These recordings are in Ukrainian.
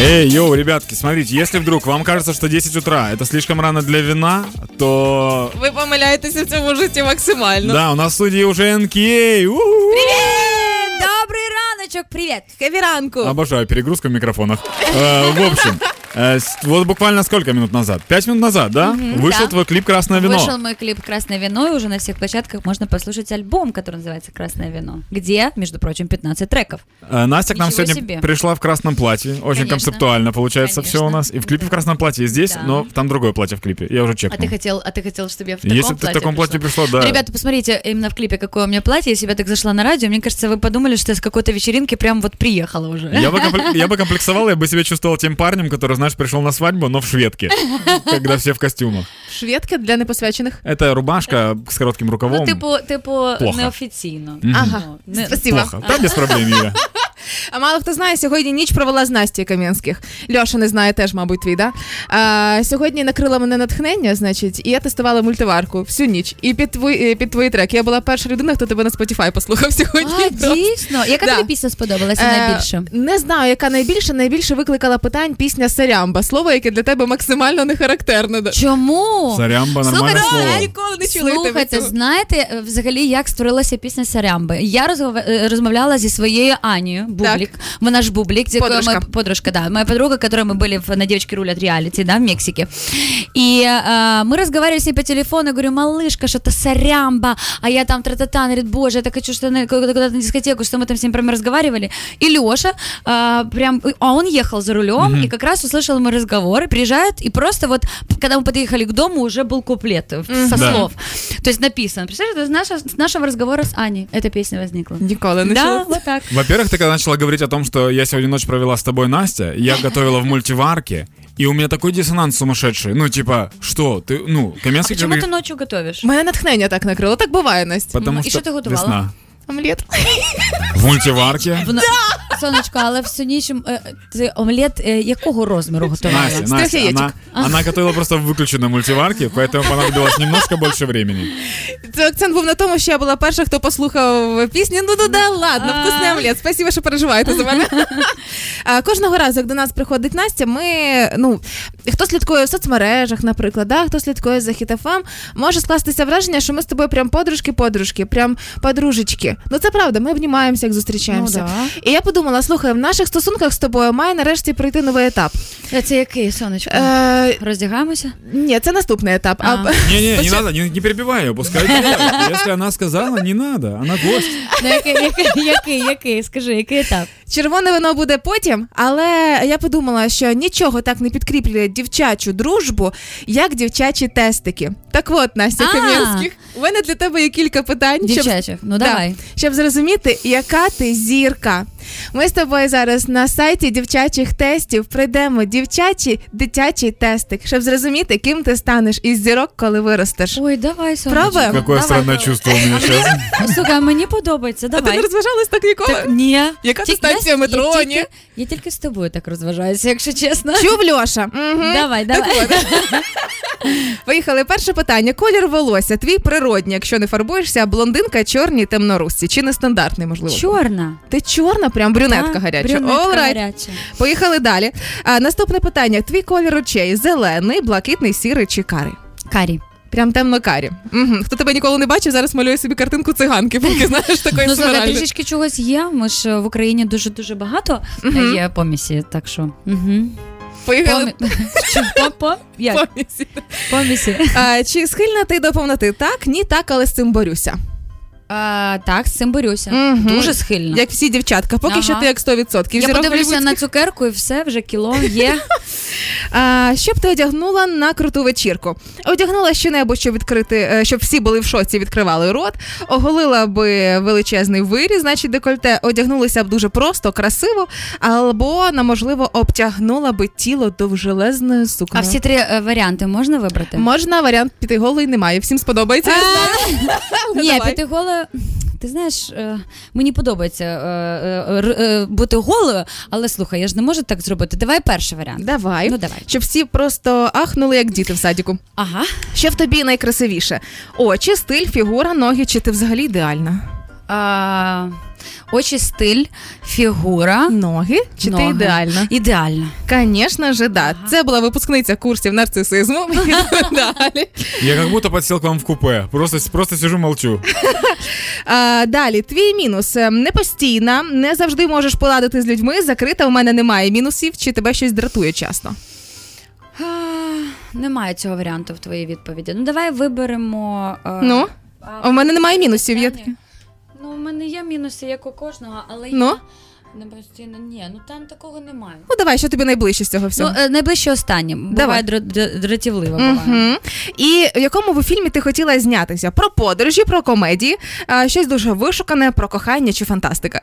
Эй, йоу, ребятки, смотрите, если вдруг вам кажется, что 10 утра это слишком рано для вина, то... Ви помиляєтеся в цьому житті максимально. Да, у нас в студии уже НК. Добрий раночок, привіт! Хевіранку. Обожаю перегрузку в микрофонах. Э, В общем, э, вот буквально сколько минут назад? Пять минут назад, да? Вышел да. твой клип «Красное вино». Вышел мой клип «Красное вино», и уже на всех площадках можно послушать альбом, который называется «Красное вино», где, между прочим, 15 треков. Э, Настя к нам Ничего сегодня себе. пришла в красном платье. Очень Конечно. концептуально получается все Конечно. у нас. И в клипе в красном платье здесь, Да. но там другое платье в клипе. Я уже А чекнул. ты хотел, а ты хотел, чтобы я в таком Если бы ты в платье таком платье пришла? да. Ну, ребята, посмотрите именно в клипе, какое у меня платье. Я так зашла на радио, мне кажется, вы подумали, что я с какой-то вечеринки прям вот приехала уже. Я бы, я бы комплексовал, я бы себя чувствовал тем парнем, который, знаешь, пришел на свадьбу, но в шведке, когда все в костюмах. Шведка для непосвячених. Это рубашка с коротким рукавом. Ну, типу, типу, Плохо. неофіційно. Ага. Ну, не- Спасибо. Плохо. Да, без проблем, Юля. А мало хто знає, сьогодні ніч провела з Настю Кам'янських. Льоша не знає теж, мабуть, твій, да? А, сьогодні накрила мене натхнення, значить, і я тестувала мультиварку всю ніч. І під твої, е, під твої треки. Я була перша людина, хто тебе на Spotify послухав сьогодні. А, дійсно? Яка Да. тобі пісня сподобалася Е, найбільше? Не знаю, яка найбільше. Найбільше викликала питань пісня Сарямба. Слово, яке для тебе максимально не характерне. Чому? Сарямба, нормальное Слухай, слово. Я ніколи не чула Слухайте, знаєте взагалі, як створилася пісня Сарямби? Я е, розмовляла зі своєю Анією Бублік. Вона ж Бублік, з якою Подружка. ми подружка, да, моя подруга, которой мы были в, на девочки рулят реалити, да, в Мексике. И э, мы разговаривали с ней по телефону, я говорю, малышка, что-то Сарямба, а я там тра-та-та, она говорит, боже, я так хочу что на, куда-то на дискотеку, что мы там с ним прям разговаривали. И Леша э, прям, а он ехал за рулем, и как раз услышал мой разговор, и приезжает, и просто вот, когда мы подъехали к дому, уже был куплет э, со Да. слов. То есть написано. Представляешь, это с нашего, с нашего разговора с Аней эта песня возникла. Ніколи не Да, чула. вот так. Во-первых, ты когда начала говорить о том, что я сегодня ночь провела с тобой, Настя, я готовила в мультиварке, и у меня такой диссонанс сумасшедший. Ну, типа, что, ты, ну, Каменский Почему ты говорит, ночью готовишь? Мене натхнення так накрило. Так буває, Настя. потому Ну, что и что ты готовила? весна. Омлет. В мультиварці? Вона... Сонечко, але всю ніч е, ти омлет е, якого розміру готувала? Настя, Настя, яєчок. она, она готовила просто в мультиварки, мультиварке, поэтому понадобилось немножко больше времени. Це акцент був на тому, що я була перша, хто послухав пісню. Ну, ну да, ладно, вкусный омлет. Спасибо, що переживаєте за мене. А, Кожного разу, як до нас приходить Настя, ми, ну, хто слідкує в соцмережах, наприклад, да, хто слідкує за Хіт FM, може скластися враження, що ми з тобою прям подружки-подружки, прям подружечки. Ну це правда, ми обнімаємося, як зустрічаємося. Ну, І я подумала, слухай, в наших стосунках з тобою має нарешті пройти новий етап. да. Це який, сонечко? Е, Роздягаємося? ні, це наступний етап. А. Не-не, не надо, не, не перебивай ее, пускай делает. Если она сказала, не надо, она гость. Ну, який, який, який, який? Скажи, який етап? Червоне вино буде потім, але я подумала, що нічого так не підкріплює дівчачу дружбу, як дівчачі тестики. Так от, Настя. Кам'янських, у мене для тебе є кілька питань, Дівчачих. Ну Да. давай. щоб зрозуміти, яка ти зірка. Ми з тобою зараз на сайті дівчачих тестів пройдемо дівчачий дитячий тестик, щоб зрозуміти, ким ти станеш із зірок, коли виростеш. Ой, давай, сонечко. Пробуємо? Какое Давай, странное чувство у меня сейчас. Слухай, мені подобається, А ти давай. не розважалась так ніколи? Так, ні. Яка Ті- дистанція я- метро, я ні? тільки, я тільки з тобою так розважаюся, якщо чесно. Чув Льоша? Мгм. Давай, давай. Поїхали. Перше питання. Колір волосся. Твій природній, якщо не фарбуєшся, блондинка, чорні, темнорусці. Чи нестандартний, можливо? Чорна. Ти чорна, прям брюнетка гаряча. гаряча. Поїхали далі. А, наступне питання. Твій колір очей зелений, блакитний, сірий чи карий? Карі. Прям темно-карі. Угу. Хто тебе ніколи не бачив, зараз малює собі картинку циганки, поки знаєш такої Ну, слухай, трішечки чогось є. Ми ж е, в Україні дуже-дуже багато Мгм. є помісі, так що. Угу. Поїхали. Помі... Що, по, по? Як? Помісі. Помісі. А, чи схильна ти до повноти? Так, ні, так, але з цим борюся. А, так, з цим борюся. Мгм. Дуже схильна. Як всі дівчатка, поки Ага. що ти як 100%. Я Зірок подивлюся голівудських. на цукерку і все, вже кіло є. А, що б ти одягнула на круту вечірку? Одягнула щонебудь, щоб відкрити, е, щоб всі були в шоці, відкривали рот, оголила би величезний виріз, значить декольте, одягнулася б дуже просто, красиво, або, на можливо, обтягнула би тіло довжелезною А сукнею. всі три е, варіанти можна вибрати? Можна варіант піти голий немає. Всім сподобається. Ні, Давай. піти Ти знаєш, е, мені подобається е, е, бути голою, але слухай, я ж не можу так зробити. Давай перший варіант. Давай. Ну, давай. Щоб всі просто ахнули, як діти в садіку. Ага. Що в тобі найкрасивіше? Очі, стиль, фігура, ноги, чи ти взагалі ідеальна? А, Очі, стиль, фігура. Ноги? Чи ноги. ти ідеальна? Ідеально. Звісно ж, да. Це була випускниця курсів нарцисизму. Далі. Я как будто подсел к вам в купе. Просто, просто сижу, молчу. А, далі, твій мінус. Ем, Непостійна, не завжди можеш поладити з людьми, закрита, у мене немає мінусів, чи тебе щось дратує часто. Немає цього варіанту в твоїй відповіді. Ну, давай виберемо. е, Ну, а, у мене немає мінусів. Таке. Ну, у мене є мінуси, як у кожного, але Ну? я не постійно. Ні, ну там такого немає. Ну, давай, що тобі найближче з цього всього. Ну, е, найближче останнє. Давай. Буває дра- дра- дратівливо. буває. Угу. І в якому ви фільмі ти хотіла знятися? Про подорожі, про комедії, а, щось дуже вишукане, про кохання чи фантастика?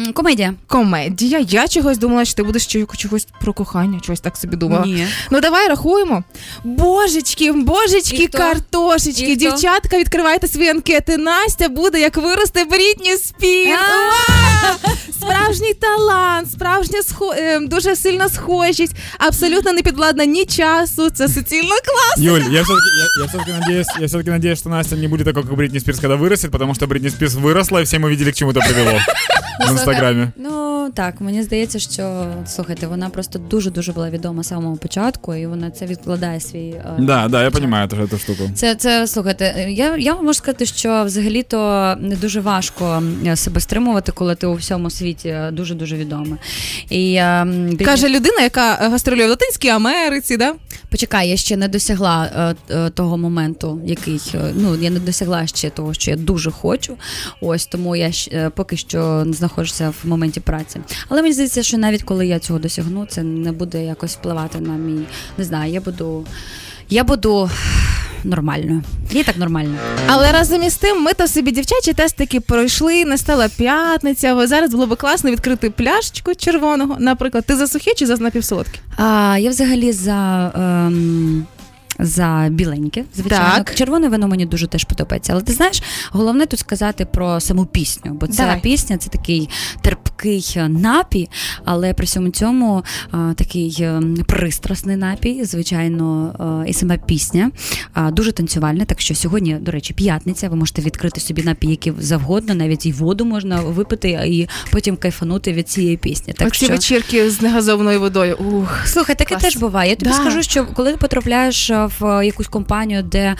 М, Комедія. Комедія. Я чогось думала, що ти будеш чого- чогось про кохання, чогось так собі думала. Ні. Ну давай рахуємо. Божечки, божечки, І хто? картошечки, І хто? дівчатка, відкривайте свої анкети. Настя буде як виросте Брітні Спірс. А! Вау! Справжній талант, справжня схо... е, дуже сильна схожість, абсолютно не підвладна ні часу. Це суцільно клас. Юль, я все-таки, я, я все-таки надеюсь, я все-таки надеюсь, что Настя не будет такой, как Бритни Спирс, когда вырастет, потому что Бритни Спирс выросла, и все мы видели, к чему это привело в Инстаграме. Ну так, мені здається, що слухайте, вона просто дуже дуже була відома з самого початку, і вона це відкладає свій. е, Да, да, я понимаю тоже штуку. Це, це слухайте, я, я можу сказати, що взагалі-то не дуже важко е, себе стримувати, коли ти у всьому світі дуже дуже відома. І е, м, Каже людина, яка е, гастролює в Латинській Америці, да? Почекай, я ще не досягла е, е, того моменту, який е, ну я не досягла ще того, що я дуже хочу. Ось тому я е, поки що не знаходжуся в моменті праці. Але мені здається, що навіть коли я цього досягну, це не буде якось впливати на мій. Не знаю, я буду. Я буду нормальною. Я і так нормально. Але разом із тим, ми то собі дівчачі тестики пройшли, настала п'ятниця. Ось Зараз було би класно відкрити пляшечку червоного. Наприклад, ти за сухе чи за напівсолодке? А, я взагалі за. Ем... За біленьке, звичайно. Так. Червоне вино мені дуже теж подобається. Але ти знаєш, головне тут сказати про саму пісню, бо ця Давай. пісня це такий терпкий е, напій, але при всьому цьому е, такий е, пристрасний напій, звичайно, і сама пісня дуже танцювальна. Так що сьогодні, до речі, п'ятниця. Ви можете відкрити собі напій, який завгодно, навіть і воду можна випити, і потім кайфанути від цієї пісні. Так Оці що... вечірки з негазованою водою. Ух. Слухай, таке Клас. теж буває. Я тобі Да. скажу, що коли ти потрапляєш в якусь компанію, де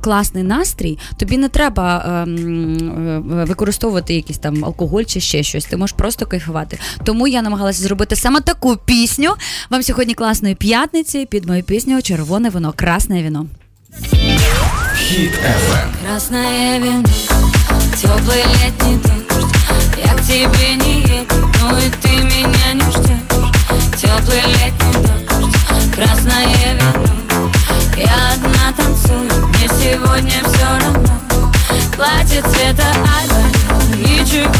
класний настрій, тобі не треба ем, використовувати якийсь там алкоголь чи ще щось. Ти можеш просто кайфувати. Тому я намагалася зробити саме таку пісню. Вам сьогодні класної п'ятниці під мою пісню Червоне вино, красне вино. Хит FM. Красное вино, теплый летний дождь Я к тебе не еду, но и ты меня не ждешь Теплый летний дождь, красное вино Я одна танцую, мне сегодня все равно Платье цвета айвори, ничего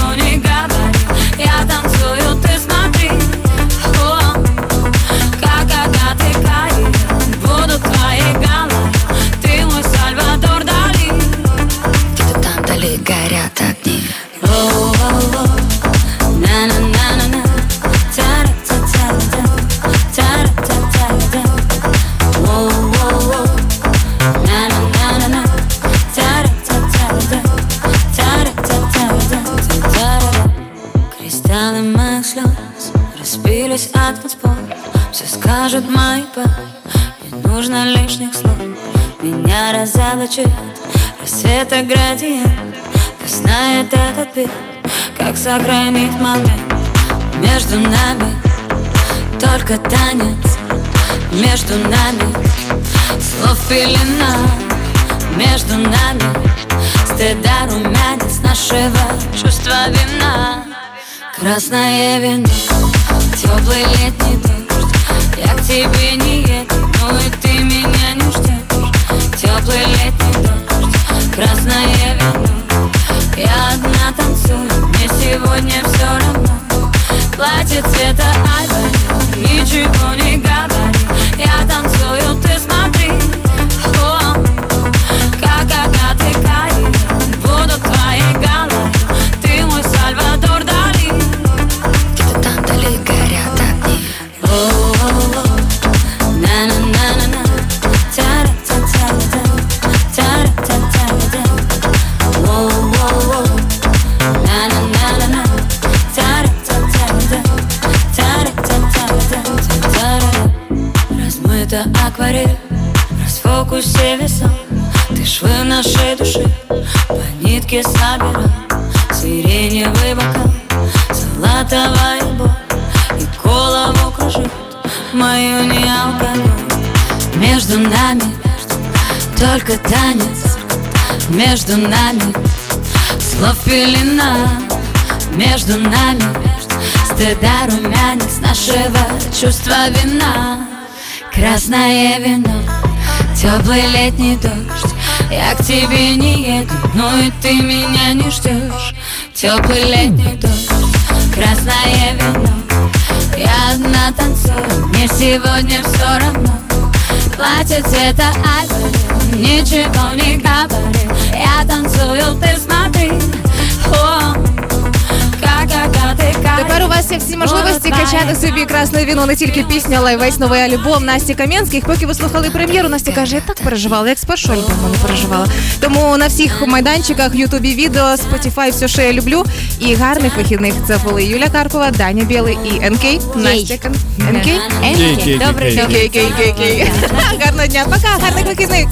пары, не нужно лишних слов. Меня разоблачит рассвета градиент Знает этот бит, как сохранить момент Между нами только танец. Между нами слов пелена Между нами стыда румянец Нашего. Чувства вина. Красное вино, теплый летний тебе не еду, но и ты меня не ждешь Теплый летний дождь, красное вино Я одна танцую, мне сегодня все равно. Платье цвета айвори, ничего не это акварель. Расфокусе весов Ты швы нашей души По нитке собирал Сиреневый бокал. Золотовая боль И голову кружит. Мою не алкоголь. Между нами Только танец. Между нами Слов пелена Между нами Стыда румянец нашего чувства вина Красное вино Теплый летний дождь. Я к тебе не еду Но и ты меня не ждешь. Теплый летний дождь Красное вино. Я одна танцую Мне сегодня все равно. Платье цвета айвори Ничего не говори Я танцую, ты смотри Тепер у вас є всі можливості качати собі красне віно, не тільки пісня, але й весь новий альбом Насті Кам'янських. Поки ви слухали прем'єру, Настя каже, я так переживала, як з першого альбому не переживала. Тому на всіх майданчиках, Ютубі, відео, Spotify, все, що я люблю. І гарних вихідних. Це були Юля Карпова, Даня Білий і НК. Настя Кам... НК? Кей, кей, Добрий кей, добрий. Кей, кей, кей, кей. Гарного дня. Пока, гарних вихідних.